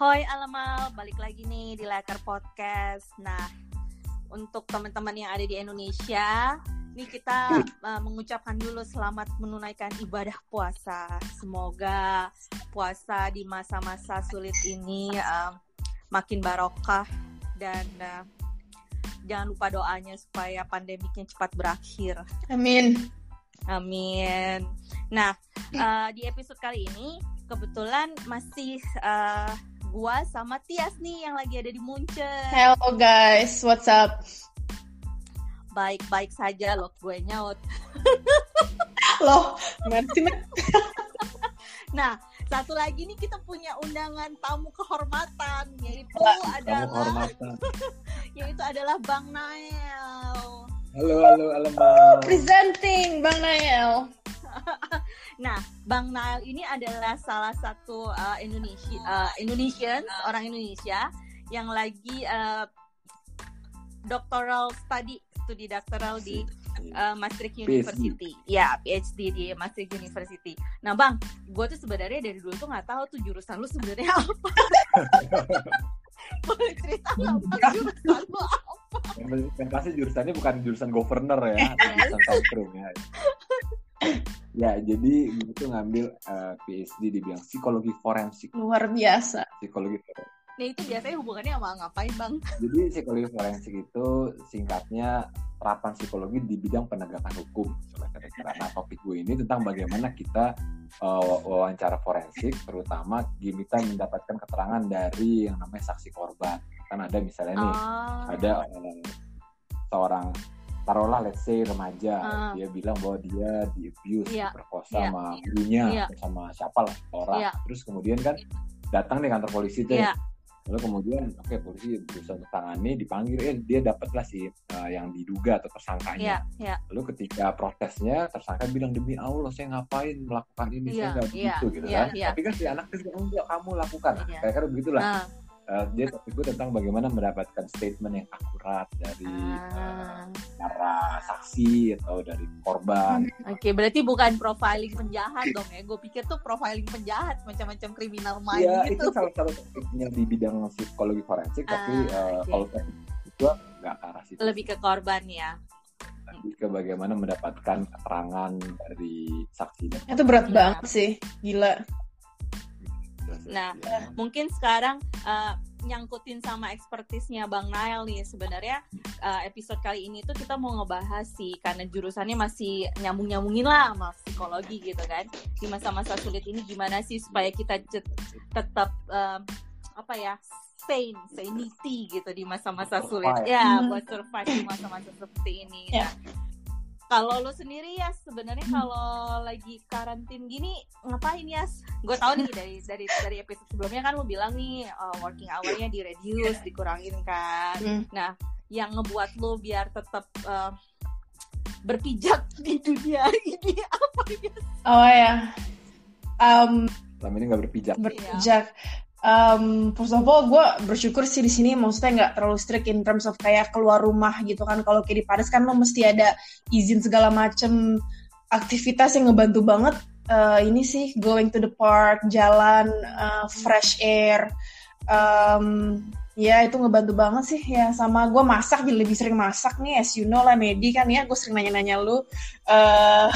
Hoi Alamal, balik lagi nih di Laker Podcast. Nah, untuk teman-teman yang ada di Indonesia, nih kita uh, mengucapkan dulu selamat menunaikan ibadah puasa. Semoga puasa di masa-masa sulit ini uh, makin barokah dan uh, jangan lupa doanya supaya pandemiknya cepat berakhir. Amin. Amin. Nah, uh, di episode kali ini kebetulan masih uh, gua sama Tias nih yang lagi ada di Munchen. Hello guys, what's up? Baik-baik saja loh gue nyaut. Loh, ngerti Nah, satu lagi nih kita punya undangan tamu kehormatan yaitu Tamu adalah kehormatan. yaitu adalah Bang Nael. Halo, halo, halo, Bang. Presenting Bang Nael. Nah, Bang Nael ini adalah salah satu uh, Indonesia uh, Indonesians, orang Indonesia yang lagi uh, doctoral study, studi doktoral di uh, Maastricht PhD. University. Ya, PhD di Maastricht University. Nah, Bang, gue tuh sebenarnya dari dulu tuh nggak tahu tuh jurusan lu sebenarnya apa. Boleh cerita nggak Bang jurusan lu apa? yang, pasti jurusannya bukan jurusan governor ya, jurusan tantrum ya. Ya, jadi gue tuh ngambil eh, PhD di bidang psikologi forensik. Luar biasa. Psikologi forensik. Nah, itu biasanya hubungannya sama ngapain, Bang? Jadi psikologi forensik itu singkatnya terapan psikologi di bidang penegakan hukum. Nah, topik gue ini tentang bagaimana kita wa- wawancara forensik, terutama kita mendapatkan keterangan dari yang namanya saksi korban. Kan ada misalnya nih, Oh. ada eh, seorang taruhlah let's say remaja Ah. dia bilang bahwa dia di abuse Iya, diperkosa iya, sama gurunya iya. atau sama siapa lah orang Iya. terus kemudian kan datang nih kantor polisi tuh Iya. lalu kemudian oke polisi berusaha untuk tangani dipanggil eh dia dapatlah si eh, yang diduga atau tersangkanya iya. lalu ketika protesnya tersangka bilang demi Allah saya ngapain melakukan ini Iya, saya nggak iya, begitu gitu iya, kan iya. tapi kan si anak itu enggak kamu lakukan Iya. kayak begitulah Nah, Eh, dia topik gue tentang bagaimana mendapatkan statement yang akurat dari ah. eh, para saksi atau dari korban. Oke, berarti bukan profiling penjahat dong ya. Gue pikir tuh profiling penjahat, macam-macam kriminal mind Ya gitu. itu salah satu topiknya di bidang psikologi forensik, tapi Ah, eh, oke. kalau topik itu nggak ke arah situ. Lebih ke korban ya. Lebih ke bagaimana mendapatkan keterangan dari saksi dan Itu berat Iya. banget sih. Gila. Nah, Ya. Mungkin sekarang eh, nyangkutin sama ekspertisnya Bang Nael nih sebenarnya eh, episode kali ini tuh kita mau ngebahas sih karena jurusannya masih nyambung-nyambungin lah sama psikologi gitu kan. Di masa-masa sulit ini gimana sih supaya kita tetap eh, apa ya sane, sanity gitu di masa-masa sulit. Survive. Ya, Hmm. buat survive di masa-masa seperti ini. Ya. Nah, kalau lo sendiri ya sebenarnya kalau lagi karantin gini ngapain ya? Gue tahu nih dari dari dari episode sebelumnya kan lo bilang nih uh, working hour-nya di reduce, dikurangin kan. Hmm. Nah, yang ngebuat lo biar tetap uh, berpijak di dunia ini apa ya? Oh ya. Um, Selama ini nggak berpijak. berpijak. Um, first of all, gue bersyukur sih di sini maksudnya nggak terlalu strict in terms of kayak keluar rumah gitu kan. Kalau kayak di Paris kan lo mesti ada izin segala macem aktivitas yang ngebantu banget. Uh, ini sih going to the park, jalan, uh, fresh air. Um, ya itu ngebantu banget sih. Ya sama gue masak jadi lebih sering masak nih as you know lah Medi kan ya. Gue sering nanya-nanya lu. Uh,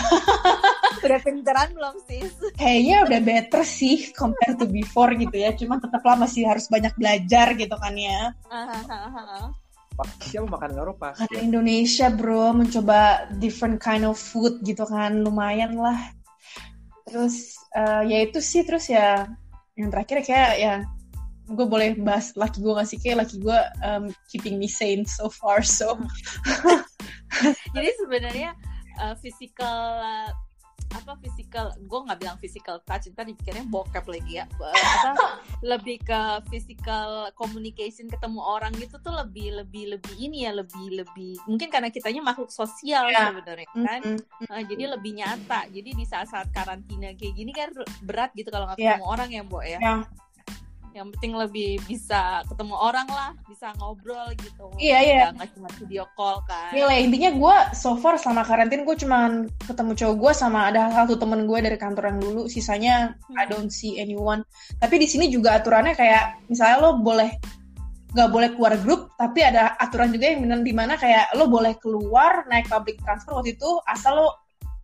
Udah pinteran belum sis? kayaknya udah better sih compared to before gitu ya. Cuma tetaplah masih harus banyak belajar gitu kan ya. Siapa makan Eropa? karena Indonesia bro. Mencoba different kind of food gitu kan. Lumayan lah. Terus eh, ya itu sih. Terus ya yang terakhir kayak ya gue boleh bahas laki gue gak sih kayak laki gue um, keeping me sane so far so Jadi sebenarnya uh, physical uh, apa physical gue nggak bilang physical touch ntar dipikirnya bokep lagi ya Uh, apa lebih ke physical communication ketemu orang gitu tuh lebih lebih lebih ini ya lebih lebih mungkin karena kitanya makhluk sosial Ya. sebenarnya kan Mm-mm. Uh, jadi lebih nyata jadi di saat-saat karantina kayak gini kan berat gitu kalau nggak Ya. ketemu orang ya Bo ya Ya. Yang penting lebih bisa ketemu orang lah bisa ngobrol gitu Iya, iya. nggak cuma video call kan Iya lah, intinya gue so far selama karantin gue cuman ketemu cowok gue sama ada satu temen gue dari kantor yang dulu, sisanya Hmm. I don't see anyone. Tapi di sini juga aturannya kayak misalnya lo boleh nggak boleh keluar grup, tapi ada aturan juga yang di mana kayak lo boleh keluar naik public transport waktu itu asal lo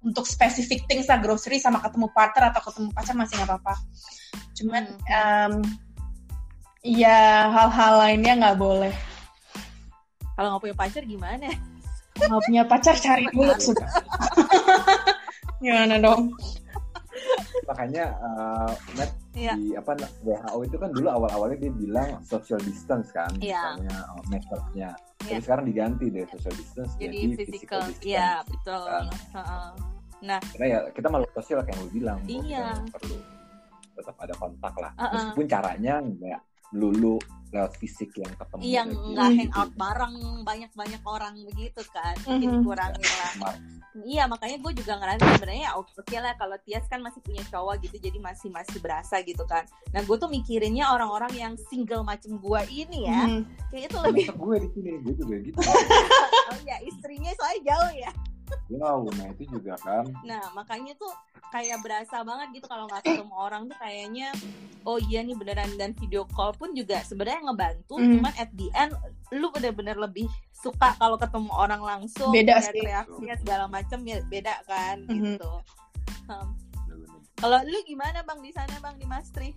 untuk specific things lah grocery sama ketemu partner atau ketemu pacar masih nggak apa-apa. Cuman Hmm. em, ya hal-hal lainnya nggak boleh. kalau nggak punya pacar gimana Nggak punya pacar cari dulu sudah. Gimana dong? makanya uh, Matt, Iya. di apa WHO itu kan dulu awal-awalnya dia bilang social distance kan Iya. misalnya uh, metode-nya. Tapi Iya. sekarang diganti deh social distance jadi jadi, physical distance. iya betul Kan. Heeh. Karena ya kita malu sosial kayak yang lu bilang. Iya. kita perlu tetap ada kontak lah. Uh-uh. Meskipun caranya nggak lulu lewat fisik yang ketemu. yang kayak nggak gitu. hangout bareng banyak banyak orang begitu kan Mhm. mungkin kurangin lah Smart. iya makanya gue juga ngerasa sebenarnya ya oke lah kalau Tias kan masih punya cowok gitu jadi masih masih berasa gitu kan nah gue tuh mikirinnya orang-orang yang single macam gue ini ya Hmm. kayak itu lebih gue di sini, gue juga gitu. oh ya istrinya soalnya jauh ya Wow, nah itu juga kan. Nah, makanya tuh kayak berasa banget gitu kalau nggak ketemu orang tuh kayaknya oh iya nih beneran dan video call pun juga sebenarnya ngebantu, Hmm. cuman at the end lu bener-bener lebih suka kalau ketemu orang langsung, Beda sih. reaksinya segala macam ya beda kan Mhm. gitu. Hmm. Kalau lu gimana Bang di sana Bang di Mastri?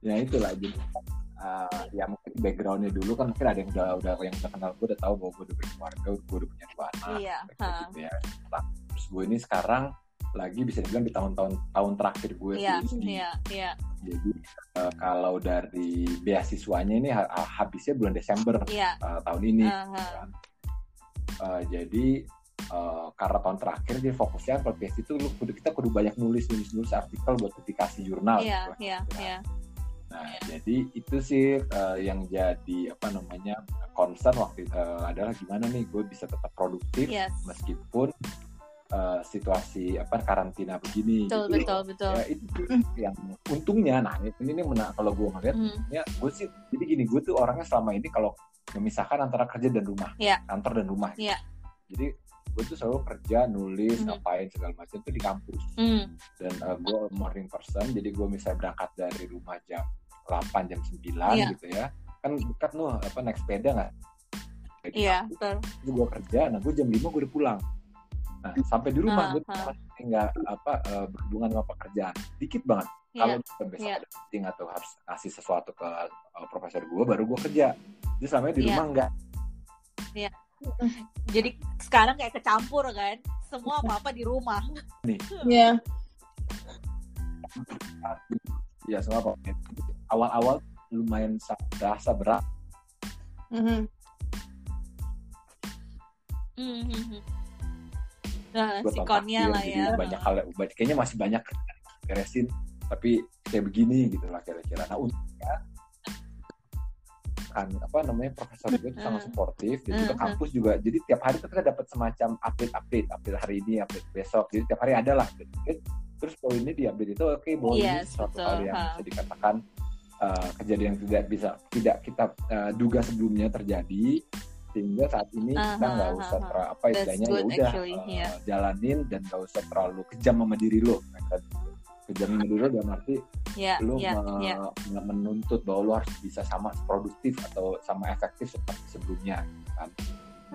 ya itulah jadi uh, ya mungkin backgroundnya dulu kan mungkin ada yang udah udah yang udah kenal gue udah tahu bahwa gue udah berkeluarga gue udah punya dua anak Iya, gitu ya. Nah, terus gue ini sekarang lagi bisa dibilang di tahun-tahun tahun terakhir gue Iya, iya, iya. jadi uh, kalau dari beasiswanya ini ha- ha- habisnya bulan Desember Iya. uh, tahun ini Aha. kan. Uh, jadi uh, karena tahun terakhir dia fokusnya kalau PhD itu lu kita kudu banyak nulis nulis nulis artikel buat publikasi jurnal Iya, gitu. iya, iya. Nah, jadi itu sih uh, yang jadi apa namanya concern waktu itu uh, adalah gimana nih gue bisa tetap produktif Yes. meskipun uh, situasi apa karantina begini. Betul, gitu. betul, betul. Ya itu tuh yang untungnya, nah ini ini mena- kalau gue ngeliat, Hmm. ya gue sih jadi gini gue tuh orangnya selama ini kalau memisahkan antara kerja dan rumah, Iya. kantor dan rumah. Iya. Jadi gue tuh selalu kerja, nulis, Mhm. ngapain segala macam tuh di kampus Hmm. dan uh, gue morning person jadi gue misalnya berangkat dari rumah jam 8 jam 9 Iya. gitu ya kan dekat nuh apa naik sepeda nggak Iya, kampus. betul. Terus gue kerja nah gue jam 5 gue udah pulang nah sampai di rumah Ah, gue masih nggak apa uh, berhubungan sama pekerjaan dikit banget Iya. kalau besok Iya. ada meeting atau harus kasih sesuatu ke uh, profesor gue baru gue kerja jadi selama di Iya. rumah enggak Jadi sekarang kayak kecampur kan. Semua apa-apa di rumah. Iya. Ya semua apa awal-awal lumayan sa- berasa berat Mhm. Mhm. Nah, sikonnya lah jadi ya. banyak hal kayaknya masih banyak beresin tapi kayak begini gitu lah kira-kira nah untungnya kan apa namanya profesor gue itu sangat Hmm. suportif dan juga Hmm. kampus juga jadi tiap hari tuh kita dapat semacam update update update hari ini update besok jadi tiap hari ada lah update, update. Terus kalau ini di update itu oke bahwa ini Yes, suatu betul, hal yang ha. bisa dikatakan uh, kejadian yang tidak bisa tidak kita uh, duga sebelumnya terjadi sehingga saat ini kita Aha, nggak usah aha. ter- apa istilahnya ya udah uh, yeah. jalanin dan nggak usah terlalu kejam sama diri lo kan kejam sama diri lo dalam arti Ya, lu ya, me- ya. me- menuntut bahwa lu harus bisa sama produktif atau sama efektif seperti sebelumnya kan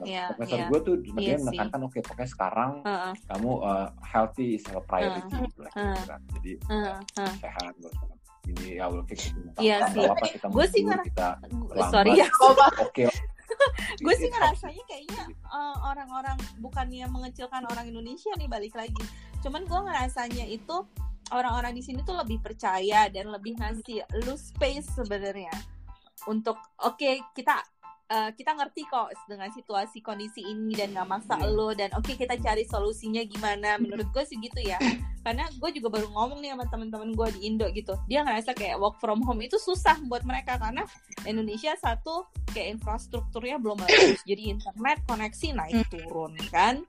Iya, profesor iya. gue tuh Iya sebenarnya sih. menekankan oke pokoknya sekarang Heeh, kamu uh, healthy is a priority Uh, gitu lah uh. kira-kira. jadi heeh, heeh. sehat usah ini ya kayak gitu Iya sih. apa kita Gue sih kita Sorry ya. oke Gue sih It's ngerasanya kayaknya eh, orang-orang bukannya mengecilkan orang Indonesia nih balik lagi. Cuman gue ngerasanya itu orang-orang di sini tuh lebih percaya dan lebih ngasih lu space sebenarnya untuk oke kita eh, kita ngerti kok dengan situasi kondisi ini dan nggak maksa Iya. lo dan oke kita cari solusinya gimana. Menurut gue sih gitu ya. Karena gue juga baru ngomong nih sama teman-teman gue di Indo gitu. Dia ngerasa kayak work from home itu susah buat mereka karena Indonesia satu kayak infrastrukturnya belum bagus. Jadi internet koneksi naik turun kan?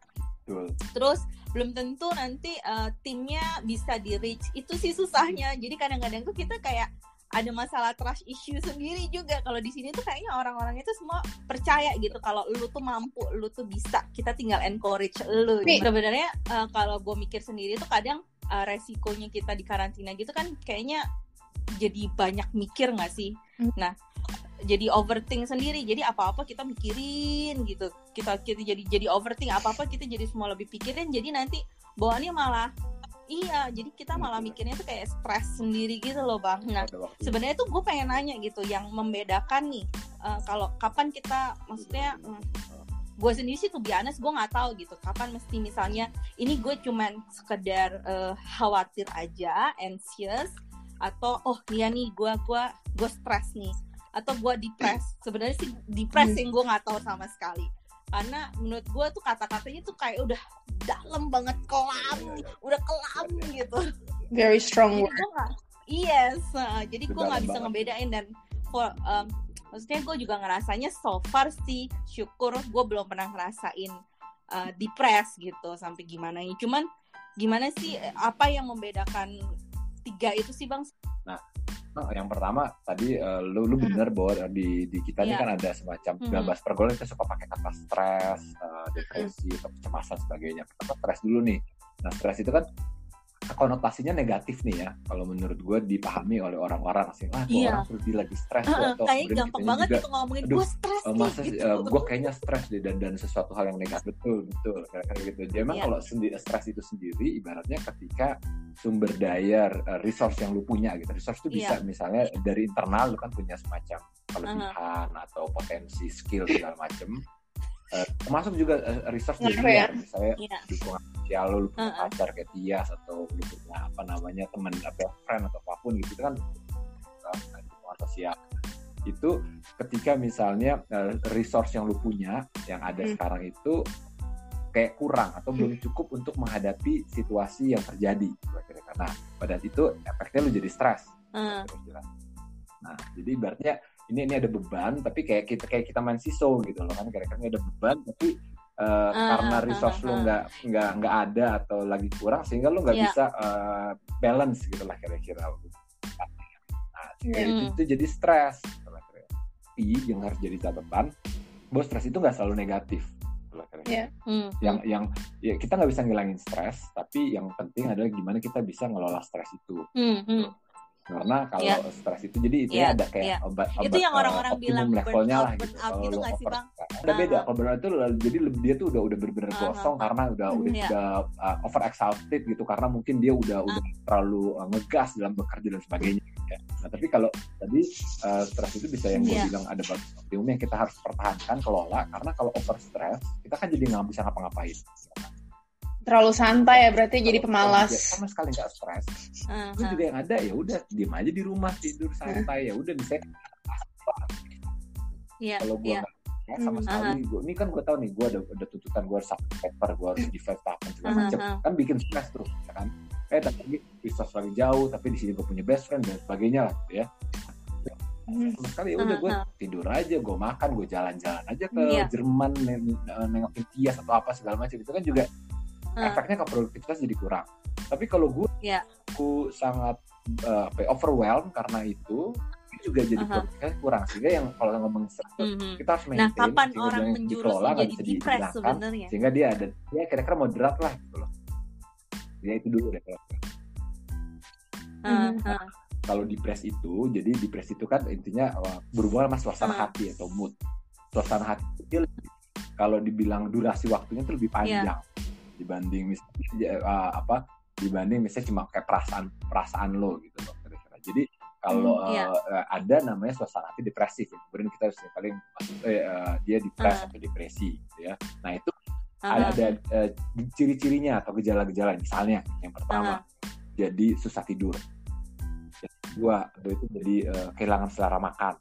Betul. Terus belum tentu nanti uh, timnya bisa di reach itu sih susahnya. Jadi kadang-kadang tuh kita kayak ada masalah trust issue sendiri juga. Kalau di sini tuh kayaknya orang-orang itu semua percaya gitu kalau lu tuh mampu lu tuh bisa. Kita tinggal encourage lu. Sebenarnya uh, kalau gue mikir sendiri tuh kadang uh, resikonya kita di karantina gitu kan kayaknya jadi banyak mikir nggak sih? Hmm. nah jadi overthink sendiri. Jadi apa-apa kita mikirin gitu. Kita kita jadi jadi overthink. Apa-apa kita jadi semua lebih pikirin. Jadi nanti bawaannya malah iya jadi kita malah mikirnya tuh kayak stres sendiri gitu loh bang. Nah sebenarnya tuh gue pengen nanya gitu yang membedakan nih eh, kalau kapan kita maksudnya gue sendiri sih tuh biasa gue nggak tahu gitu kapan mesti misalnya ini gue cuman sekedar eh, khawatir aja anxious atau oh iya nih gue gua gue stres nih atau gue depres sebenarnya sih depres Hmm. yang gue nggak tahu sama sekali karena menurut gue tuh kata-katanya tuh kayak udah dalam banget kelam Iya, iya. udah kelam gitu Very strong jadi word. yes uh, jadi gue nggak bisa banget. ngebedain dan for um, maksudnya gue juga ngerasanya so far sih syukur gue belum pernah ngerasain uh, depres gitu sampai gimana ya cuman gimana sih eh, apa yang membedakan tiga itu sih bang Oh, yang pertama tadi eh, lu lu bener bahwa di di kita ini Iya. kan ada semacam Mhm. 19 pergaulan kita suka pakai kata stres, eh, depresi, atau kecemasan sebagainya. Pertama stres dulu nih. Nah stres itu kan konotasinya negatif nih ya. Kalau menurut gue dipahami oleh orang-orang sih. Ah, tuh Iya. orang dia lagi stres tuh. Heeh, atau kayaknya gampang banget juga, gitu ngomongin gue stres Eh, masa gitu. gue kayaknya stres deh dan dan sesuatu hal yang negatif betul betul kayak gitu. Jadi emang Iya. kalau sendiri stres itu sendiri ibaratnya ketika sumber daya eh, resource yang lu punya gitu. Resource itu bisa misalnya dari internal lu kan punya semacam kelebihan atau potensi skill segala macem. Eh, termasuk juga eh, resource dari luar ya? misalnya Iya. dukungan sosial lu, lu punya Uh-uh. pacar kayak Tias atau lu punya apa namanya teman apa friend atau apa pun gitu itu kan dukungan sosial itu ketika misalnya eh, resource yang lu punya yang ada Hmm. sekarang itu kayak kurang atau belum cukup untuk menghadapi situasi yang terjadi kira-kira. Nah pada itu efeknya lu jadi stres kira-kira. Nah jadi ibaratnya ini ini ada beban tapi kayak kita kayak kita main siso gitu loh kan kira-kira ada beban tapi eh, karena ah, resource lu ah. nggak nggak nggak ada atau lagi kurang sehingga lu nggak Iya. bisa eh, balance gitu lah kira-kira. Nah, sehingga Hmm. itu, itu jadi stres. gitu lah kira-kira. Tapi yang harus jadi catatan, bahwa stres itu nggak selalu negatif. gitu lah kira-kira. Iya. Hmm. Yang yang ya kita nggak bisa ngilangin stres, tapi yang penting adalah gimana kita bisa ngelola stres itu. Hmm, hmm. Karena kalau Iya. stres itu jadi itu Iya, ada kayak iya. obat, Itu obat, yang eh, orang-orang optimum bilang levelnya burnout, lah gitu. Kalau gitu lu nggak sih, over- Bang? Ada beda. Ah. Kalau burnout itu jadi dia tuh udah udah bener-bener Ah, gosong ah. karena udah udah, Iya. udah uh, over exhausted gitu karena mungkin dia udah udah terlalu uh, ngegas dalam bekerja dan sebagainya. gitu ya. Nah tapi kalau tadi uh, stres itu bisa yang gue Iya. bilang ada batas optimum yang kita harus pertahankan kelola karena kalau over stress kita kan jadi nggak bisa ngapa-ngapain. Terlalu santai ya berarti jadi pemalas. dia sama sekali nggak stres Ah, itu juga yang ada ya udah diem aja di rumah tidur santai ya udah bisa Iya, kalau gue iya. nggak ya, sama Hmm. sekali gue ini kan gue tahu nih gue ada ada tuntutan gue harus paper gue harus defense apa segala Hmm, macam hmm. kan bikin stres terus ya kan eh tapi resource lagi jauh tapi di sini gue punya best friend dan sebagainya lah gitu ya Hmm. sama sekali ya udah gue Hmm, tidur aja gue makan gue jalan-jalan aja ke Iya. Jerman neng- nengokin Tias atau apa segala macam itu kan juga Hmm. efeknya ke produktivitas jadi kurang tapi kalau gue Iya. aku sangat apa ya, overwhelmed karena itu itu juga jadi Aha. produktivitas kurang sehingga yang kalau ngomongin stres tuh, Mhm. kita harus Nah, maintain kapan sehingga orang menjurus menjadi bisa depres dihilangkan, sebenarnya? sehingga dia ada ya kira-kira moderat lah gitu loh ya itu dulu deh kalau Ah, Mhm. ah. kalau depres itu jadi depres itu kan intinya berhubungan sama suasana Hmm. hati atau mood suasana hati itu lebih- kalau dibilang durasi waktunya itu lebih panjang Iya. Dibanding misalnya eh, apa dibanding misalnya cuma kayak perasaan perasaan lo gitu loh kira-kira jadi kalau Hmm, iya. eh, ada namanya suasana hati depresif ya. kemudian kita harus paling eh, eh, dia depres Hmm. atau depresi gitu ya nah itu Ah, ada, ada eh, ciri-cirinya atau gejala-gejala misalnya yang pertama jadi susah tidur yang kedua aduh, itu jadi eh, kehilangan selera makan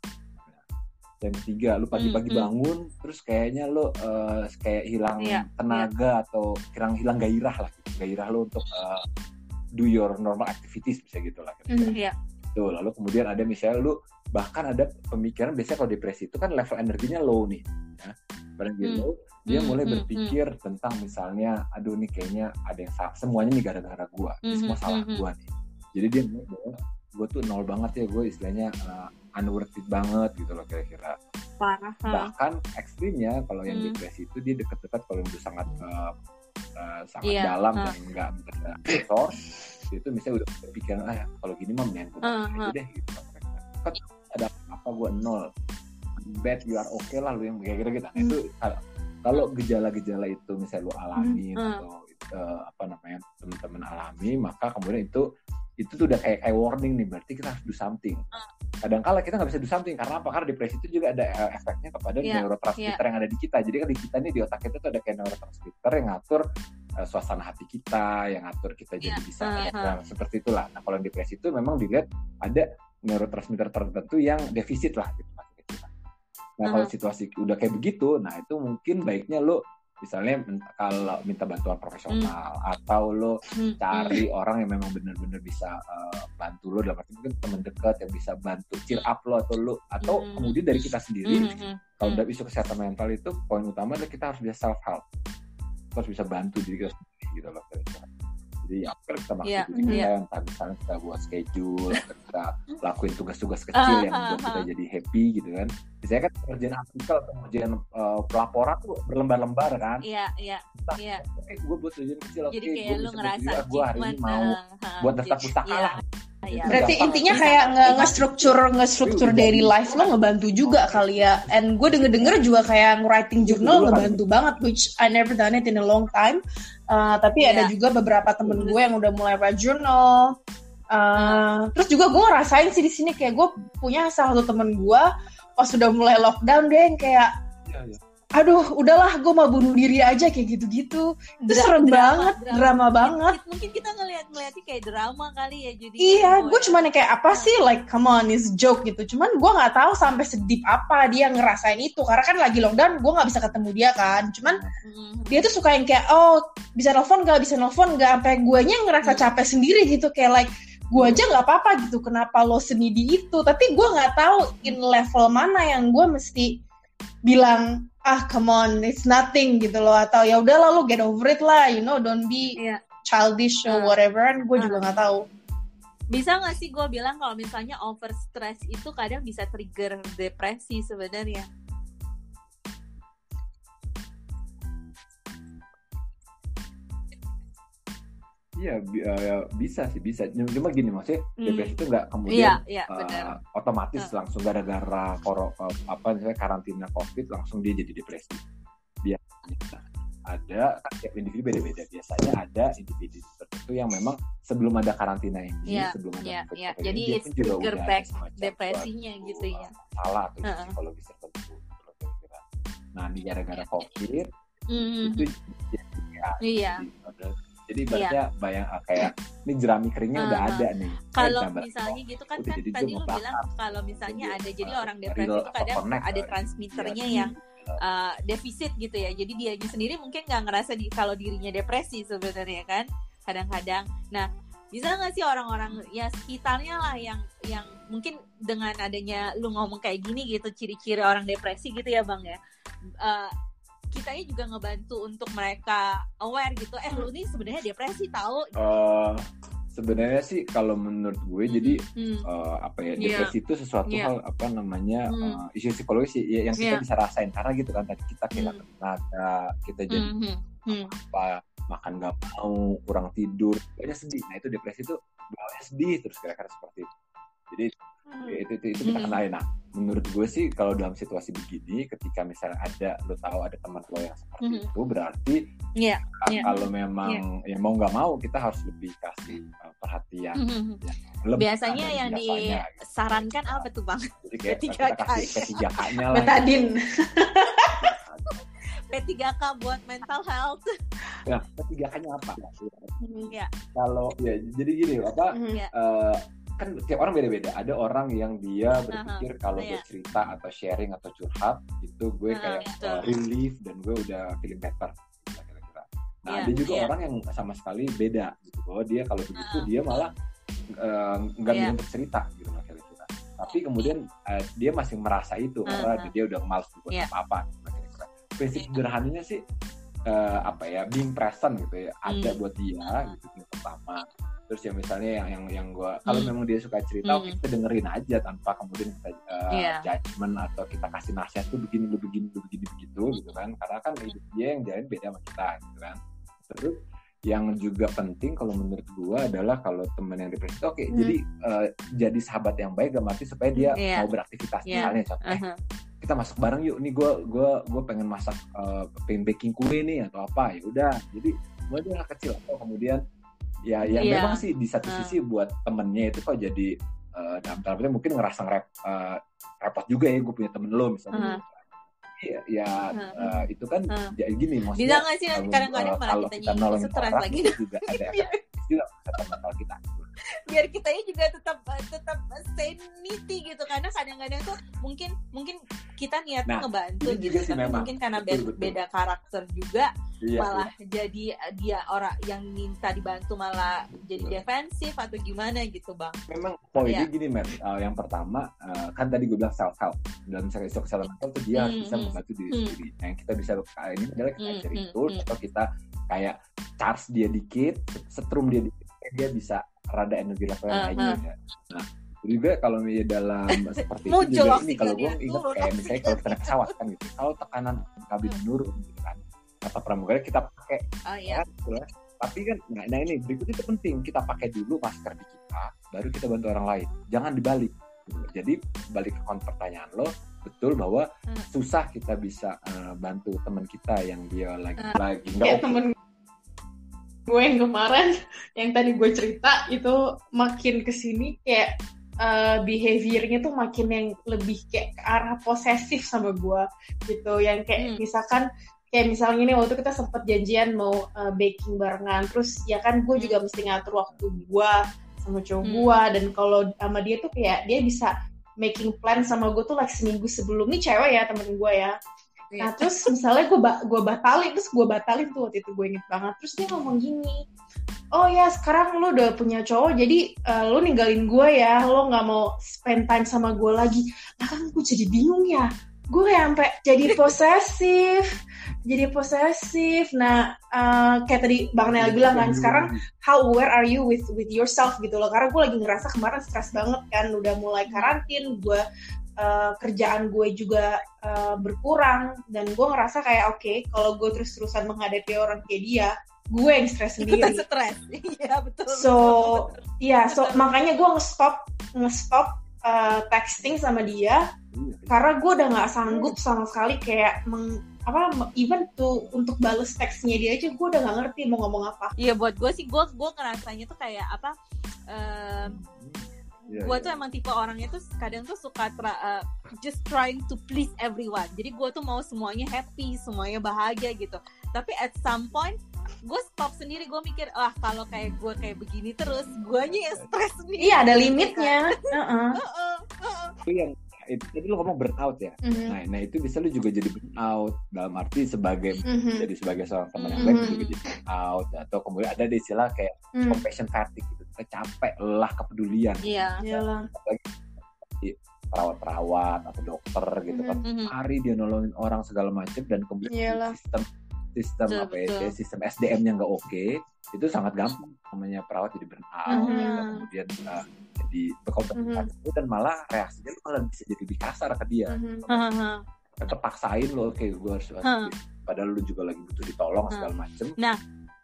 yang ketiga lu pagi-pagi Hmm, hmm. bangun terus kayaknya lu eh, kayak hilang Iya, tenaga atau hilang hilang gairah lah gitu. gairah lu untuk eh, do your normal activities bisa gitu lah kira-kira. Mhm. Iya. Tuh, lalu kemudian ada misalnya lu bahkan ada pemikiran biasanya kalau depresi itu kan level energinya low nih ya. Pada Hmm. low, dia Hmm, mulai hmm, berpikir tentang misalnya aduh nih kayaknya ada yang salah semuanya nih gara-gara gua ini Hmm, semua salah hmm, gua nih jadi dia mulai gue tuh nol banget ya gue istilahnya uh, unworth it banget gitu loh kira-kira parah bahkan ekstrimnya kalau yang Hmm. depresi itu dia deket-deket kalau udah sangat uh, uh, sangat Iya, dalam ha. dan nggak ada resource itu misalnya udah pikiran ah kalau gini mah mendingan gue ha. deh gitu kan ada apa gue nol bad you are okay lah lu yang kayak gitu nah, itu kalau- kalau gejala-gejala itu misalnya lu alami Hmm. atau uh, apa namanya teman-teman alami maka kemudian itu itu tuh udah kayak kayak warning nih berarti kita harus do something. Kadang kala kita nggak bisa do something karena apa? Karena depresi itu juga ada eh, efeknya kepada Iya, neurotransmitter yang ada di kita. Jadi kan di kita nih di otak kita tuh ada kayak neurotransmitter yang ngatur eh, suasana hati kita yang ngatur kita jadi Iya, bisa uh-huh. yang seperti itulah. Nah kalau depresi itu memang dilihat ada neurotransmitter tertentu yang defisit lah gitu maksudnya. Kita. nah kalau situasi udah kayak begitu nah itu mungkin baiknya lo misalnya kalau minta bantuan profesional atau lo Hmm, cari orang yang memang benar-benar bisa uh, bantu lo dalam arti mungkin teman dekat yang bisa bantu cheer up lo atau lo atau Hmm. kemudian dari kita hmm, sendiri hmm, hmm. kalau Hmm. dari isu kesehatan mental itu poin utama adalah kita harus bisa self help harus bisa bantu diri kita sendiri gitu loh. Jadi ya kita maksud Iya, diri kita iya. entah misalnya kita buat schedule atau kita lakuin tugas-tugas kecil yang Ah, membuat ah, kita ah. jadi happy gitu kan biasanya kan pengerjaan artikel atau pengerjaan uh, pelaporan tuh berlembar-lembar kan Iya, iya, Entah, iya. oke gue buat tujuan kecil oke Jadi gue kayak lu bisa ngerasa gue hari ini mau buat daftar pustaka iya, lah. Iya. Berarti intinya kayak nge- bisa- nge-structure nge-structure daily life lo ngebantu juga kali ya. And gue denger-denger juga kayak writing journal Iya, ngebantu banget, which I never done it in a long time. Uh, tapi ada Iya. juga beberapa temen gue yang udah mulai write journal. Uh, terus juga gue ngerasain sih di sini kayak gue punya salah satu temen gue pas sudah mulai lockdown deh yang kayak Iya, iya. Aduh udahlah gue mau bunuh diri aja kayak gitu-gitu itu Dra- serem drama, banget drama. drama banget Mungkin- Mungkin kita ngelihat ngeliatnya kayak drama kali ya jadi. Iya, gue cuman yang kayak apa sih, like come on, it's joke gitu. Cuman gue nggak tahu sampai sedip apa dia ngerasain itu, karena kan lagi lockdown, gue nggak bisa ketemu dia kan. Cuman Mm, dia tuh suka yang kayak, oh bisa nelfon nggak, bisa nelfon nggak, sampai guanya ngerasa Hmm. capek sendiri gitu, kayak like gue aja nggak apa-apa gitu, kenapa lo senidi itu? Tapi gue nggak tahu in level mana yang gue mesti bilang ah come on, it's nothing gitu loh, atau ya udahlah lo get over it lah, you know, don't be Iya. childish or Ah. whatever. Kan gue Ah. juga nggak tahu. Bisa nggak sih gue bilang kalau misalnya over stress itu kadang bisa trigger depresi sebenarnya. Iya, bi- eh, bisa sih bisa. Cuma gini maksudnya Hmm. depresi itu nggak kemudian iya benar. otomatis Ah. langsung gara-gara koro eh, apa misalnya karantina covid langsung dia jadi depresi. Biasanya ada kan tiap individu beda-beda. Biasanya ada individu tertentu yang memang sebelum ada karantina ini, Iya, sebelum ada iya, COVID iya. ini, Jadi dia it's pun juga trigger back ada depresinya suatu, gitu ya. Masalah atau isu Heeh. psikologis tertentu. Nah, di gara-gara covid Mhm. itu jadi ya, Iya. jadi- jadi ibaratnya bayang ah, kayak ini jerami keringnya udah Uh-huh. ada nih. Kalau gambar- misalnya gitu kan kan tadi lu bilang kalau misalnya Jadi, ada jadi uh, orang depresi itu kadang ada uh, transmitternya iya. yang uh, defisit gitu ya. Jadi dia sendiri mungkin nggak ngerasa di kalau dirinya depresi sebenarnya kan kadang-kadang. Nah bisa nggak sih orang-orang ya sekitarnya lah yang yang mungkin dengan adanya lu ngomong kayak gini gitu ciri-ciri orang depresi gitu ya bang ya. Uh, kitanya juga ngebantu untuk mereka aware gitu. Eh lu nih sebenarnya depresi tahu. Eh, sebenarnya sih kalau menurut gue jadi Hmm. eh, apa ya Iya. depresi itu sesuatu Iya. hal apa namanya Hmm. eh, isu psikologis ya, yang kita Iya. bisa rasain karena gitu kan tadi kita kehilangan Hmm. tenaga kita jadi Hmm, hmm, hmm. apa makan nggak mau kurang tidur banyak sedih nah itu depresi itu bawahnya sedih terus kira-kira seperti itu jadi Hmm. Itu itu, itu kita Hmm. kenalin nah menurut gue sih kalau dalam situasi begini ketika misalnya ada lo tahu ada teman lo yang seperti Mhm. itu berarti Iya, ka- iya. kalau memang ya mau nggak mau kita harus lebih kasih uh, perhatian Hmm. lebih Biasanya dari yang biasanya, gitu. disarankan apa tuh bang? jadi kayak P3K. kita kasih P3K-nya lah Betadine. P3K buat mental health. ya P3K-nya apa Ya, kalau ya jadi gini apa Mhm. ya. eh, kan tiap orang beda-beda. Ada orang yang dia berpikir kalau gue iya. cerita atau sharing atau curhat itu gue Aha, kayak uh, relief dan gue udah feeling better. Kira-kira. Nah Iya, ada juga iya. orang yang sama sekali beda gitu bahwa dia kalau begitu Aha. dia malah nggak Iya. bisa untuk cerita gitu loh kira-kira. Tapi kemudian eh, dia masih merasa itu karena Aha. dia udah males buat Iya. apa-apa. kira-kira. Prinsip sederhananya sih uh, apa ya being present gitu ya ada Hmm. buat dia gitu yang pertama terus ya misalnya yang yang yang gue kalau Hmm. memang dia suka cerita Hmm. kita dengerin aja tanpa kemudian kita uh, Iya. judgement atau kita kasih nasihat tuh begini lu begini lu begini begitu gitu kan karena kan hidup dia yang jalan beda sama kita gitu kan terus yang juga penting kalau menurut gue adalah kalau teman yang depresi oke Hmm. jadi uh, jadi sahabat yang baik gak mati supaya dia Iya. mau beraktivitas Iya. misalnya contoh eh, Uh-huh. Kita masak bareng yuk nih gue gua gua pengen masak uh, pengen baking kue nih atau apa ya udah jadi mulai dari kecil atau kemudian ya ya Iya. memang sih di satu Hmm. sisi buat temennya itu kok jadi uh, dalam tanda petik mungkin ngerasa ngerep, uh, repot juga ya gue punya temen lo misalnya ya, ya Hmm. uh, itu kan Hmm. jadi gini Bisa maksudnya nggak sih kalau, kadang-kadang uh, malah kalau kita kita nolongin stres orang lagi juga ada Iya. efek juga kesehatan mental kita biar kitanya juga tetap tetap sanity gitu karena kadang-kadang tuh mungkin mungkin kita niatnya Nah, ngebantu gitu sih tapi memang. mungkin karena Betul, be- betul. beda karakter juga iya malah jadi dia orang yang minta dibantu malah jadi Betul. defensif atau gimana gitu bang memang poinnya Iya. gini Mer Uh, yang pertama uh, kan tadi gue bilang self help dalam misalnya isu kesehatan mental tuh dia harus Hmm, bisa hmm, membantu diri hmm. sendiri nah, yang kita bisa ini adalah kita Hmm, hmm, tools hmm. atau kita kayak charge dia dikit setrum dia dikit dia bisa rada energi level yang Uh, naik uh. ya. nah juga kalau dia dalam seperti itu juga ini kalau gue ingat kayak misalnya kalau kita naik pesawat kan gitu kalau tekanan kabin menurun gitu kan atau pramugari kita pakai oh iya kan, gitu lah. tapi kan nah, nah ini berikut itu penting kita pakai dulu masker di kita baru kita bantu orang lain jangan dibalik jadi balik ke kon pertanyaan lo betul bahwa Hmm. susah kita bisa eh, bantu teman kita yang dia lagi Hmm. lagi nggak kayak oke temen gue yang kemarin yang tadi gue cerita itu makin ke sini kayak uh, behaviornya tuh makin yang lebih kayak ke arah posesif sama gue gitu yang kayak Hmm. misalkan kayak misalnya nih waktu kita sempet janjian mau uh, baking barengan terus ya kan gue juga mesti ngatur waktu gue sama cowok Hmm. gue dan kalau sama dia tuh kayak dia bisa making plan sama gue tuh like seminggu sebelum ini cewek ya temen gue ya Nah Iya. terus misalnya gue ba gue batalin terus gue batalin tuh waktu itu gue inget banget. Terus dia ngomong gini oh ya sekarang lu udah punya cowok jadi eh, lu ninggalin gue ya. Lo nggak mau spend time sama gue lagi. Nah kan gue jadi bingung ya. Gue kayak sampai jadi posesif jadi posesif. Nah eh, kayak tadi bang Nel bilang kan sekarang how aware are you with with yourself? gitu loh. Karena gue lagi ngerasa kemarin stres banget kan udah mulai karantin gue uh, kerjaan gue juga uh, berkurang. Dan gue ngerasa kayak oke kalau gue terus terusan menghadapi orang kayak dia gue yang stres ikutan sendiri. stres. Iya betul. So betul, betul. iya so Betul. makanya gue nge-stop nge-stop uh, texting sama dia. Iya, karena gue udah nggak sanggup sama sekali kayak meng, apa even tuh untuk bales teksnya dia aja gue udah nggak ngerti mau ngomong apa. Iya buat gue sih gue gue ngerasanya tuh kayak apa Iya, gue iya. tuh emang tipe orangnya tuh kadang tuh suka tra- uh, just trying to please everyone jadi gue tuh mau semuanya happy semuanya bahagia gitu tapi at some point gue stop sendiri gue mikir wah kalau kayak gue kayak begini terus guanya yang stres sendiri iya ada limitnya Heeh. Heeh, heeh. itu yang itu tadi lu ngomong burnout ya Mhm. nah, nah itu bisa lu juga jadi burnout dalam arti sebagai Mhm. jadi sebagai seorang teman yang Mhm. baik juga jadi burnout atau kemudian ada di istilah kayak Mhm. compassion fatigue gitu kita capek lelah kepedulian iya Iyalah. perawat-perawat atau dokter gitu kan Mhm. hari dia nolongin orang segala macam dan kemudian Iyalah. sistem sistem Betul, apa ya betul. sistem SDM-nya nggak oke itu sangat gampang namanya perawat jadi burnout Mhm. gitu. kemudian uh, jadi berkompetisi Mhm. itu dan malah reaksinya lu malah bisa jadi lebih kasar ke dia Mhm. Heeh. tetap paksain lo oke gue harus Hah. padahal lu juga lagi butuh ditolong segala macem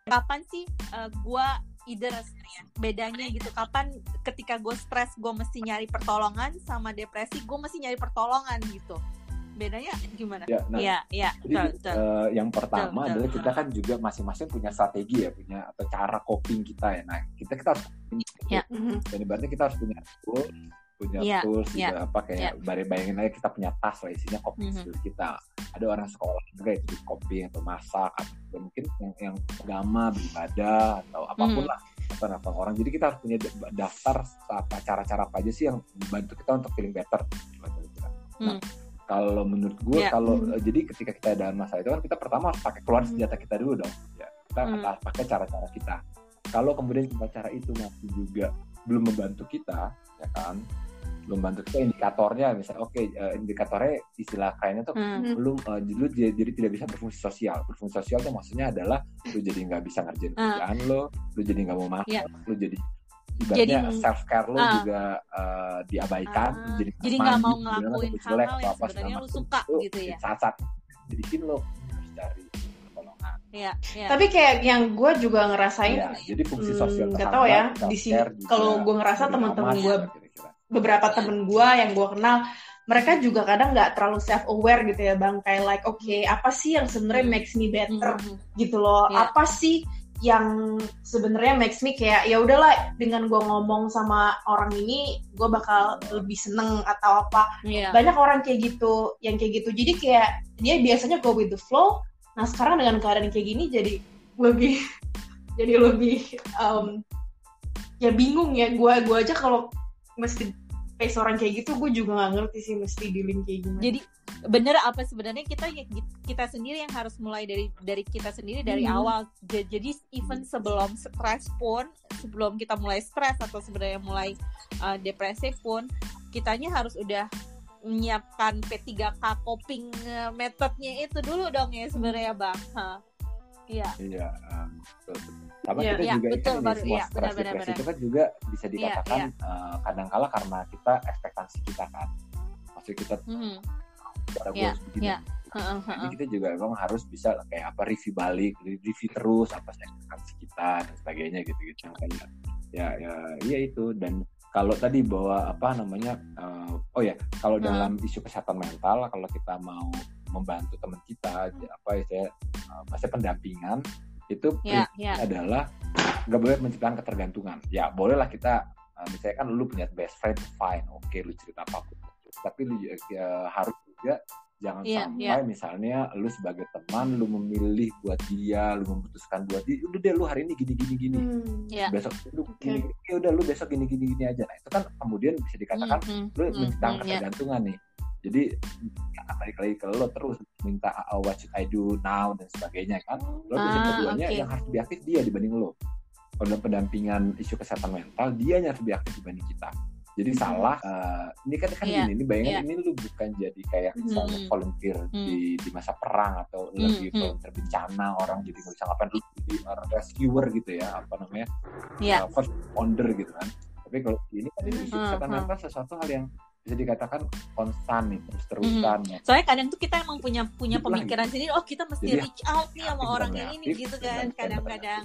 kapan sih uh, gue either bedanya gitu kapan ketika gue stres gue mesti nyari pertolongan sama depresi gue mesti nyari pertolongan gitu bedanya gimana ya nah Iya, iya, Jadi betul, betul. eh, yang pertama Betul, betul. adalah kita kan juga masing-masing punya strategi ya, punya atau cara coping kita ya. Nah, kita kita harus Ya. Mhm. dan ibaratnya kita harus punya tools, punya Ya, tools ya, juga apa kayak ya. bayangin aja kita punya tas lah isinya coping Mhm. skills kita. Ada orang sekolah juga itu di coping atau masak atau mungkin yang yang agama, beribadah atau apa pun Mhm. lah apa apa orang. Jadi kita harus punya da- daftar apa cara-cara apa aja sih yang membantu kita untuk feeling better. Nah, Hmm. kalau menurut gue Ya. kalau Hmm. jadi ketika kita ada masalah itu kan kita pertama harus pakai keluar Hmm. senjata kita dulu dong ya kita Hmm. harus pakai cara-cara kita kalau kemudian cara itu masih juga belum membantu kita ya kan lu bantu kita indikatornya misalnya oke eh, indikatornya istilah kerennya tuh Hmm. lu eh, lu jadi, jadi tidak bisa berfungsi sosial berfungsi sosial tuh maksudnya adalah lu jadi nggak bisa ngerjain Ah. kerjaan lo lu jadi nggak mau makan Iya. lu jadi ibaratnya Jadi- self care lu Ah. juga eh, diabaikan Ah, lu jadi jadi nggak mau ngelakuin aku jelek hal-hal atau yang apa segala sebenarnya lu suka Itu gitu ya. saat-saat jadi sini lo harus cari pertolongan Iya, iya. Tapi kayak yang gue juga ngerasain Iya, jadi fungsi Hmm, sosial nggak terhambat, tahu ya, di sini- kalau gue ngerasa teman-teman gue kira-kira. Beberapa temen gue yang gue kenal mereka juga kadang nggak terlalu self aware gitu ya bang kayak like oke apa sih yang sebenarnya Hmm. makes me better Mhm. gitu loh Iya. apa sih yang sebenarnya makes me kayak ya udahlah dengan gue ngomong sama orang ini gue bakal lebih seneng atau apa Iya. banyak orang kayak gitu yang kayak gitu jadi kayak dia biasanya go with the flow nah sekarang dengan keadaan kayak gini jadi lebih jadi lebih um, ya bingung ya gue gue aja kalau mesti face orang kayak gitu gue juga nggak ngerti sih mesti dealing kayak gimana Jadi bener apa sebenarnya kita kita sendiri yang harus mulai dari dari kita sendiri dari Hmm. awal. Ja- Jadi even sebelum stres pun, sebelum kita mulai stres atau sebenarnya mulai uh, depresi pun, kitanya harus udah menyiapkan P3K coping uh, methodnya itu dulu dong ya sebenarnya bang. Hah. Iya. Iya, betul. Sama Iya, kita juga betul, baru, semua iya, stres depresi benar. itu kan juga bisa Iya, dikatakan iya. eh, kadang-kala karena kita ekspektasi kita kan. Maksud kita Mhm. cara gue harus begini. iya. Heeh, Nah, kita juga emang harus bisa kayak apa review balik, review terus apa ekspektasi kita dan sebagainya gitu-gitu. Makanya ya ya iya itu dan kalau tadi bahwa apa namanya eh, oh ya kalau Hmm. dalam isu kesehatan mental kalau kita mau membantu teman kita apa istilahnya eh, maksudnya pendampingan itu Iya, iya. adalah nggak boleh menciptakan ketergantungan. Ya bolehlah kita uh, misalnya kan lu punya best friend fine, oke lu cerita apa pun. Tapi lu uh, harus juga jangan Iya, sampai misalnya lu sebagai teman lu memilih buat dia, lu memutuskan buat dia, udah deh lu hari ini gini gini gini. Hmm. Iya. Besok lu Oke. gini, gini, ya udah lu besok gini gini gini aja. Nah, itu kan kemudian bisa dikatakan Mhm, lu mhm, menciptakan iya. ketergantungan nih. Jadi akan balik lagi ke lo terus minta uh, what should I do now dan sebagainya kan. Lo Ah, keduanya oke. yang harus lebih aktif dia dibanding lo. Kalau dalam pendampingan isu kesehatan mental dia yang harus lebih aktif dibanding kita. Jadi salah. uh, ini kan kan Hmm. Iya, gini, ini bayangan iya. ini lu bukan jadi kayak misalnya Hmm. volunteer Hmm. di di masa perang atau Hmm, lagi hmm. volunteer bencana orang jadi nggak bisa ngapain lu jadi orang rescuer gitu ya apa namanya Iya. uh, first responder gitu kan. Tapi kalau ini kan ini isu Hmm, kesehatan hmm. mental sesuatu hal yang bisa dikatakan konstan nih terus terusan ya. Soalnya kadang tuh kita emang punya punya pemikiran sendiri, oh kita mesti Jadi, reach out nih sama orang dan ini nih reaktif gitu kan dan kadang-kadang.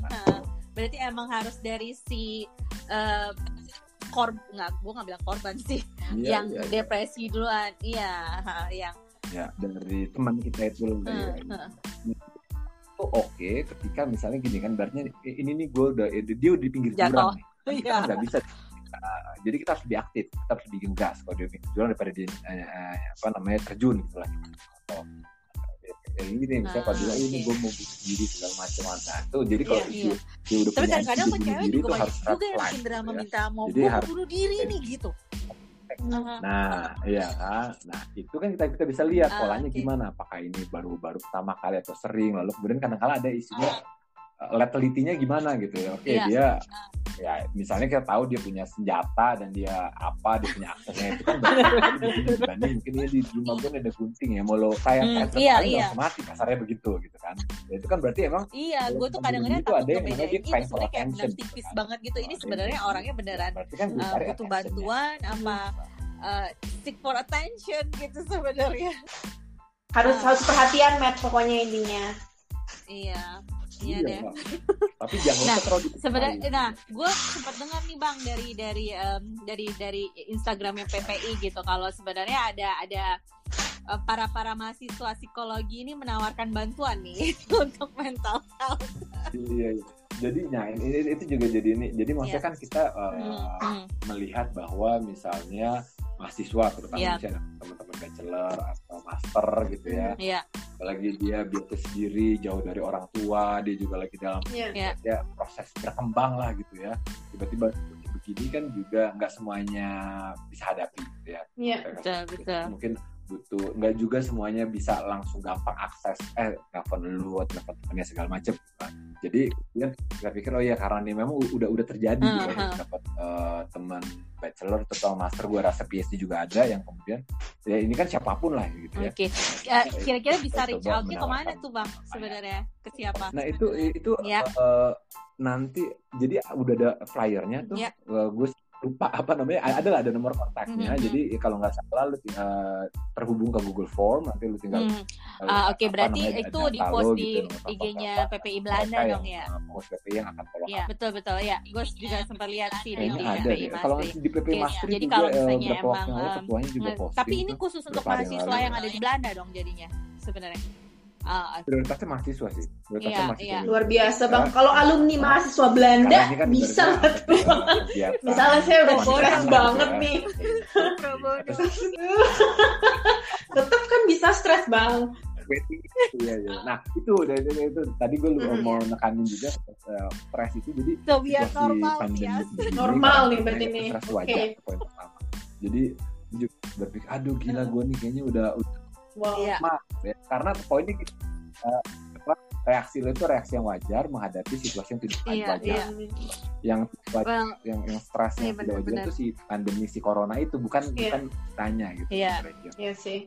Berarti emang harus dari si eh kor nggak, gue nggak bilang korban sih, Iya, yang iya, iya. depresi duluan, iya, yang ya dari teman kita itu Heeh, ya. itu oke ketika misalnya gini kan berarti ini nih gue udah dia udah di pinggir jurang nih Kan kita Iya. nggak bisa uh, jadi kita harus lebih aktif kita harus lebih gas kalau dia jurang daripada dia eh, eh, apa namanya terjun gitu lah atau kayak gini misalnya kalau Ah, dia ini gue mau bunuh diri segala macam nah itu jadi kalau Iya, dia, dia udah Tapi kadang-kadang bunuh cewek juga itu banyak harus juga yang bikin drama gitu ya. minta mau Jadi harus- bunuh diri nih gitu. Nah, iya kan. Nah, itu kan kita kita bisa lihat Ah, polanya oke. gimana. Apakah ini baru baru pertama kali atau sering lalu kemudian kadang-kala ada isinya uh, letalitynya gimana gitu ya. Oke, Iya. dia ya misalnya kita tahu dia punya senjata dan dia apa dia punya aksesnya itu kan dibanding mungkin dia di rumah gue ada gunting ya mau lo kayak Hmm, kayak iya, iya. mati kasarnya begitu gitu kan ya, itu kan berarti emang Iya, gue tuh kadang-kadang takut ada yang ini sebenarnya kayak attention benar gitu tipis kan. banget gitu. Ini Nah, sebenarnya orangnya beneran berarti kan uh, butuh bantuan apa uh, seek for attention gitu sebenarnya. harus Ah. harus perhatian Matt pokoknya intinya Iya. Iya deh. Pak. tapi jangan Nah, terlalu. Sebenarnya, nah, gue sempat dengar nih bang dari dari em, dari dari Instagramnya PPI gitu kalau sebenarnya ada ada eh, para para mahasiswa psikologi ini menawarkan bantuan nih untuk mental health. Iya, iya. Jadi, nah ini, itu juga jadi ini. Jadi maksudnya Iya. kan kita uh, Hmm, hmm. melihat bahwa misalnya mahasiswa, terutama Iya. misalnya teman-teman bachelor atau master gitu ya, Iya, apalagi dia biasa sendiri, jauh dari orang tua, dia juga lagi dalam Iya. Iya. ya proses berkembang lah gitu ya. Tiba-tiba begini kan juga nggak semuanya bisa hadapi gitu ya. Iya. Kayak betul betul. mungkin butuh nggak juga semuanya bisa langsung gampang akses eh telepon lu telepon temennya segala macem jadi kemudian kita pikir oh ya karena ini memang udah udah terjadi Uh, gitu uh. dapat eh, teman bachelor atau master gue rasa PhD juga ada yang kemudian ya ini kan siapa pun lah gitu ya Oke, Eh, kira-kira bisa reach out-nya ke mana menawarkan tuh bang ya. sebenarnya ke siapa? Nah itu itu Ya. eh, nanti jadi udah ada flyernya tuh. Ya. Eh, gue lupa apa namanya. Ada lah ada nomor kontaknya. Mhm. Jadi kalau nggak salah lu eh, terhubung ke Google Form nanti lu tinggal. Hmm. eh, Ah, Oke, apa berarti namanya, itu di post gitu, di telepon IG-nya. PPI Belanda dong yang, ya. Pengurus PPI yang akan follow Iya, up. betul betul ya. Gue juga sempat lihat sih di Kayaknya ada PPI deh. Kalau di PPI Oke, Mastri jadi juga kalau eh, misalnya emang, ketuanya juga posting. Tapi ini khusus untuk mahasiswa yang ada di Belanda dong jadinya sebenarnya. Ah, prioritasnya mahasiswa sih. Prioritasnya Iya, mahasiswa. iya. Luar biasa bang. Kalau alumni mahasiswa Belanda kan bisa kegiatan Misalnya saya udah stres gitu banget ya. nih. Tetap kan bisa stres bang. Iya, iya. Nah, itu, itu, itu, itu. tadi gue Mhm. mau nekanin juga eh, stres itu. Jadi So biar normal biasa. Normal nih berarti nih. Stres Oke. wajar poin pertama. Jadi juga berpikir, aduh gila gue nih kayaknya udah udah Iya. maaf ya. Karena poinnya gitu, eh, apa, reaksi lo itu reaksi yang wajar menghadapi situasi yang tidak Iya, wajar. iya. Yang wajar, Well, yang yang stres Iya, tidak wajar itu si pandemi si corona itu bukan Iya. bukan tanya gitu. Iya. sebenarnya. Iya sih.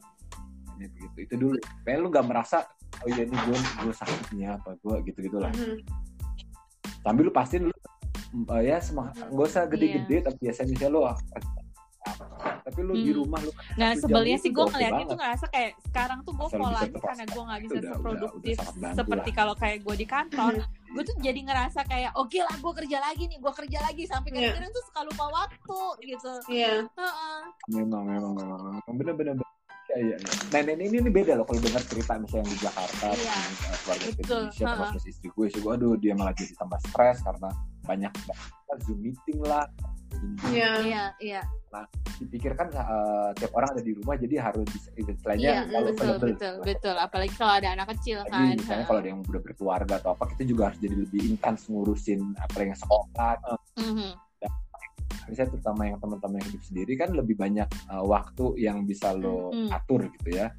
Ini begitu itu dulu kayak lu nggak merasa oh iya ini gue gue sakitnya apa gue gitu gitulah Mhm. sambil lu pastiin lu mm, eh, ya semangat nggak usah gede-gede tapi biasanya misalnya lu ah, tapi lu di Hmm. rumah lu Nah satu jam sebelnya sih gue udah ngeliatnya tuh ngerasa kayak sekarang tuh gue tepat. karena gue nggak bisa Udah- udah- seproduktif udah bantu seperti kalau kayak gue di kantor gue tuh jadi ngerasa kayak oke lah gue kerja lagi nih gue kerja lagi sampai Iya. kadang-kadang tuh suka lupa waktu gitu Iya. Heeh. memang memang memang memang bener-bener Iya, iya, iya. Nah, ini, ini, ini beda loh kalau dengar cerita misalnya yang di Jakarta, Iya. uh, keluarga di Betul, Indonesia, ha-ha. termasuk istri gue, sih gue, aduh dia malah jadi tambah stres karena banyak banget Zoom meeting lah. Iya. iya iya Dipikirkan uh, tiap orang ada di rumah, jadi harus bisa, istilahnya kalau betul available. betul betul apalagi kalau ada anak kecil Lagi kan misalnya kalau ada yang udah berkeluarga atau apa, kita juga harus jadi lebih intens ngurusin apa yang sekolah. Mhm. Misalnya terutama yang teman-teman yang hidup sendiri kan lebih banyak uh, waktu yang bisa lo Hmm. atur gitu ya.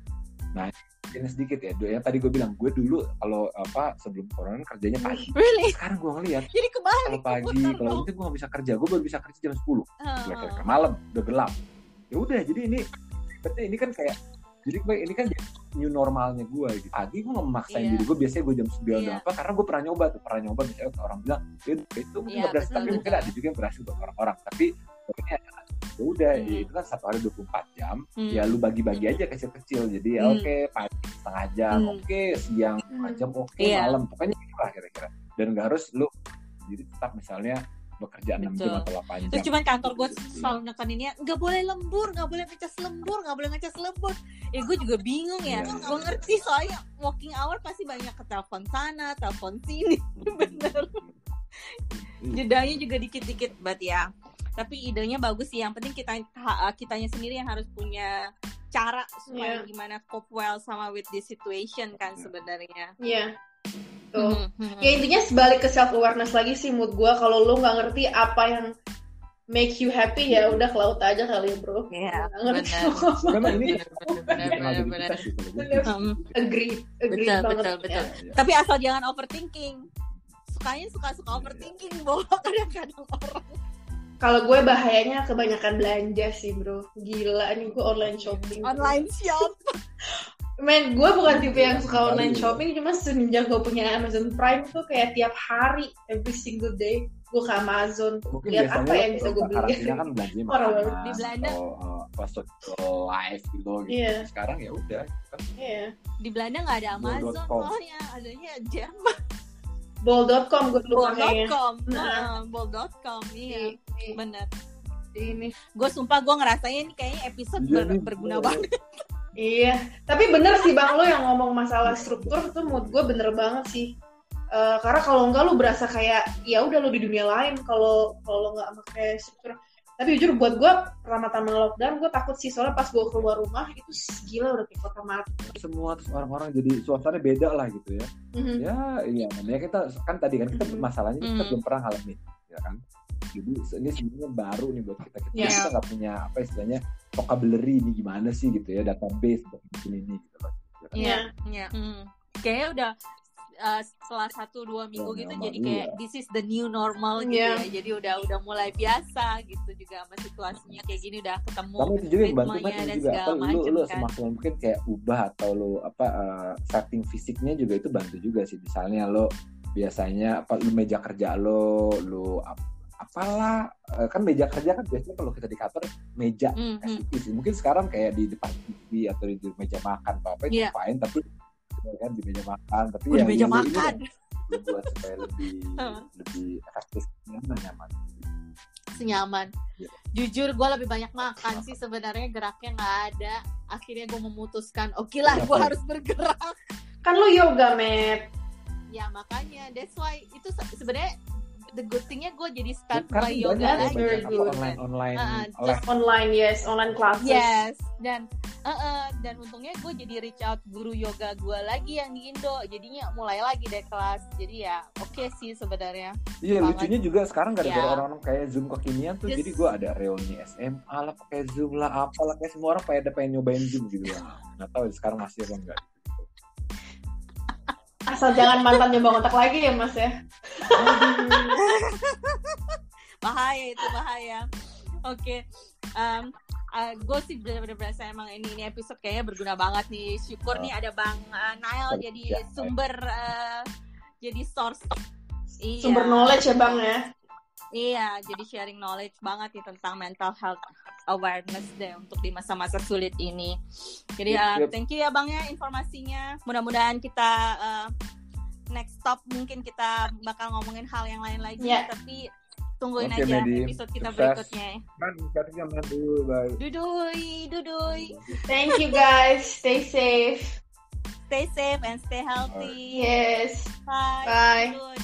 Nah, ini sedikit ya. Yang tadi gue bilang, gue dulu kalau apa sebelum corona kerjanya pagi. really Sekarang gue ngeliat jadi kebalik kalau pagi, kalau itu gue gak bisa kerja, gue baru bisa kerja jam 10 Heeh. kira-kira malam, udah gelap. Ya udah, jadi ini berarti ini kan kayak jadi gue ini kan new normalnya gue gitu. Pagi gue gak memaksain Iya. diri gue biasanya gue jam 9 Iya. udah apa karena gue pernah nyoba tuh pernah nyoba misalnya orang bilang "Ya, itu mungkin Iya, gak berhasil betul, tapi mungkin betul. ada juga yang berhasil buat orang-orang tapi pokoknya ya udah Hmm. ya itu kan satu hari 24 jam Hmm. ya lu bagi-bagi aja kecil-kecil jadi ya Hmm. oke pagi setengah jam Hmm. oke siang setengah Hmm. jam oke Iya. malam pokoknya gitu lah kira-kira dan gak harus lu jadi tetap misalnya bekerja 6 jam atau 8 jam Terus cuman kantor gue Gitu. selalu nekaninnya nggak boleh lembur, nggak boleh ngecas lembur, nggak boleh ngecas lembur. Ya gue juga bingung ya. Iya, gue ngerti soalnya working hour pasti banyak ke telepon sana, telepon sini. Bener. Jedanya juga dikit-dikit buat ya. Tapi idenya bagus sih. Yang penting kita ha- kitanya sendiri yang harus punya cara supaya Iya. gimana cope well sama with this situation kan Iya. sebenarnya. Iya. Tuh. Mhm, mhm. Ya intinya sebalik ke self awareness lagi sih mood gue kalau lu nggak ngerti apa yang make you happy ya udah ke laut aja kali bro. Iya, Nggak ngerti. benar. Hmm. agree, agree Betul, banget. betul, betul. Ya. Tapi asal jangan overthinking. Sukanya suka-suka overthinking, Bo. Kadang-kadang orang. Kalau gue bahayanya kebanyakan belanja sih bro. Gila nih gue online shopping. Online shop. Men, gue bukan tipe yang suka online shopping, cuma semenjak gue punya Amazon Prime tuh kayak tiap hari, every single day, gue ke Amazon. mungkin Lihat biasanya apa yang bisa gue beli. karantina kan makanan banget. Di Belanda. atau uh, apa social life gitu gitu Iya. sekarang ya udah kan Iya. Di Belanda nggak ada Amazon soalnya adanya Jerman. Bol.com gue dulu pakainya. Bol.com. Nah. Heeh, Bol.com. Iya, Di, di, bener. ini. Gue sumpah gue ngerasain ini kayaknya episode Iya ber- berguna iya. banget. Iya, tapi bener sih bang lo yang ngomong masalah struktur tuh mood gue bener banget sih. Eh, karena kalau enggak lo berasa kayak ya udah lo di dunia lain kalau kalau lo nggak pakai struktur. Tapi jujur buat gue pertama-tama lockdown gue takut sih soalnya pas gue keluar rumah itu gila udah kayak kota mati. semua terus orang-orang jadi suasana beda lah gitu ya Mhm. ya iya namanya kita kan tadi kan kita Mhm. masalahnya kita Mhm. belum pernah ngalamin ya kan jadi ini sebenarnya baru nih buat kita kita, Iya. kita nggak punya apa istilahnya vocabulary ini gimana sih gitu ya database untuk bikin ini gitu loh. Iya, iya. Hmm. Kayaknya udah uh, setelah satu dua minggu gitu jadi kayak iya. this is the new normal gitu Iya. ya. Jadi udah udah mulai biasa gitu juga sama situasinya kayak gini udah ketemu Kamu itu juga bantu kan dan juga segala apa lu macam lu kan. semaksimal mungkin kayak ubah atau lu apa uh, setting fisiknya juga itu bantu juga sih misalnya lo biasanya apa lu meja kerja lo lu ap- apalah eh, kan meja kerja kan biasanya kalau kita di kantor meja Hmm, hmm. sih mungkin sekarang kayak di depan TV atau di, meja makan apa apa itu Iya. fine tapi kan di meja makan tapi Oh, di ya meja ini- ini makan. yang buat supaya lebih lebih efektif nyaman nyaman senyaman. Iya. Jujur gue lebih banyak makan sih sebenarnya geraknya nggak ada. Akhirnya gue memutuskan, oke lah Iya, gue harus bergerak. Kan lu yoga, Met. Ya makanya, that's why itu se- sebenarnya the good thingnya gue jadi start Kan mulai yoga ya lagi. very banyak good. apa, online online Ah, les Online, yes. Online classes. Yes, dan eh, eh, dan untungnya gue jadi reach out guru yoga gue lagi yang di Indo, jadinya mulai lagi deh kelas. Jadi ya oke sih sebenarnya. Iya banget. lucunya juga sekarang gara-gara Ya. orang-orang kayak zoom kekinian tuh Just- jadi gue ada reuni SMA lah pakai zoom lah apalah kayak semua orang pada pengen nyobain zoom gitu lah nggak tahu sekarang masih apa enggak Asal jangan mantan nyoba kontak lagi ya, Mas ya. bahaya itu bahaya. Oke, gue sih bener-bener berasa emang ini ini episode kayaknya berguna banget nih. Syukur nih ada Bang uh, Nail Kerja. jadi sumber eh, jadi source. Iya. Sumber knowledge ya, Bang ya. Iya, jadi sharing knowledge banget nih tentang mental health awareness deh untuk di masa-masa sulit ini. Jadi Yep, uh, yep. thank you ya Bang ya informasinya. Mudah-mudahan kita uh, next stop mungkin kita bakal ngomongin hal yang lain lagi, Ya. tapi tungguin Oke, aja Medi. episode kita Sukses. berikutnya. bye Dudui, dudui. Thank you guys. Stay safe. Stay safe and stay healthy. Yes. Bye. Bye. Good.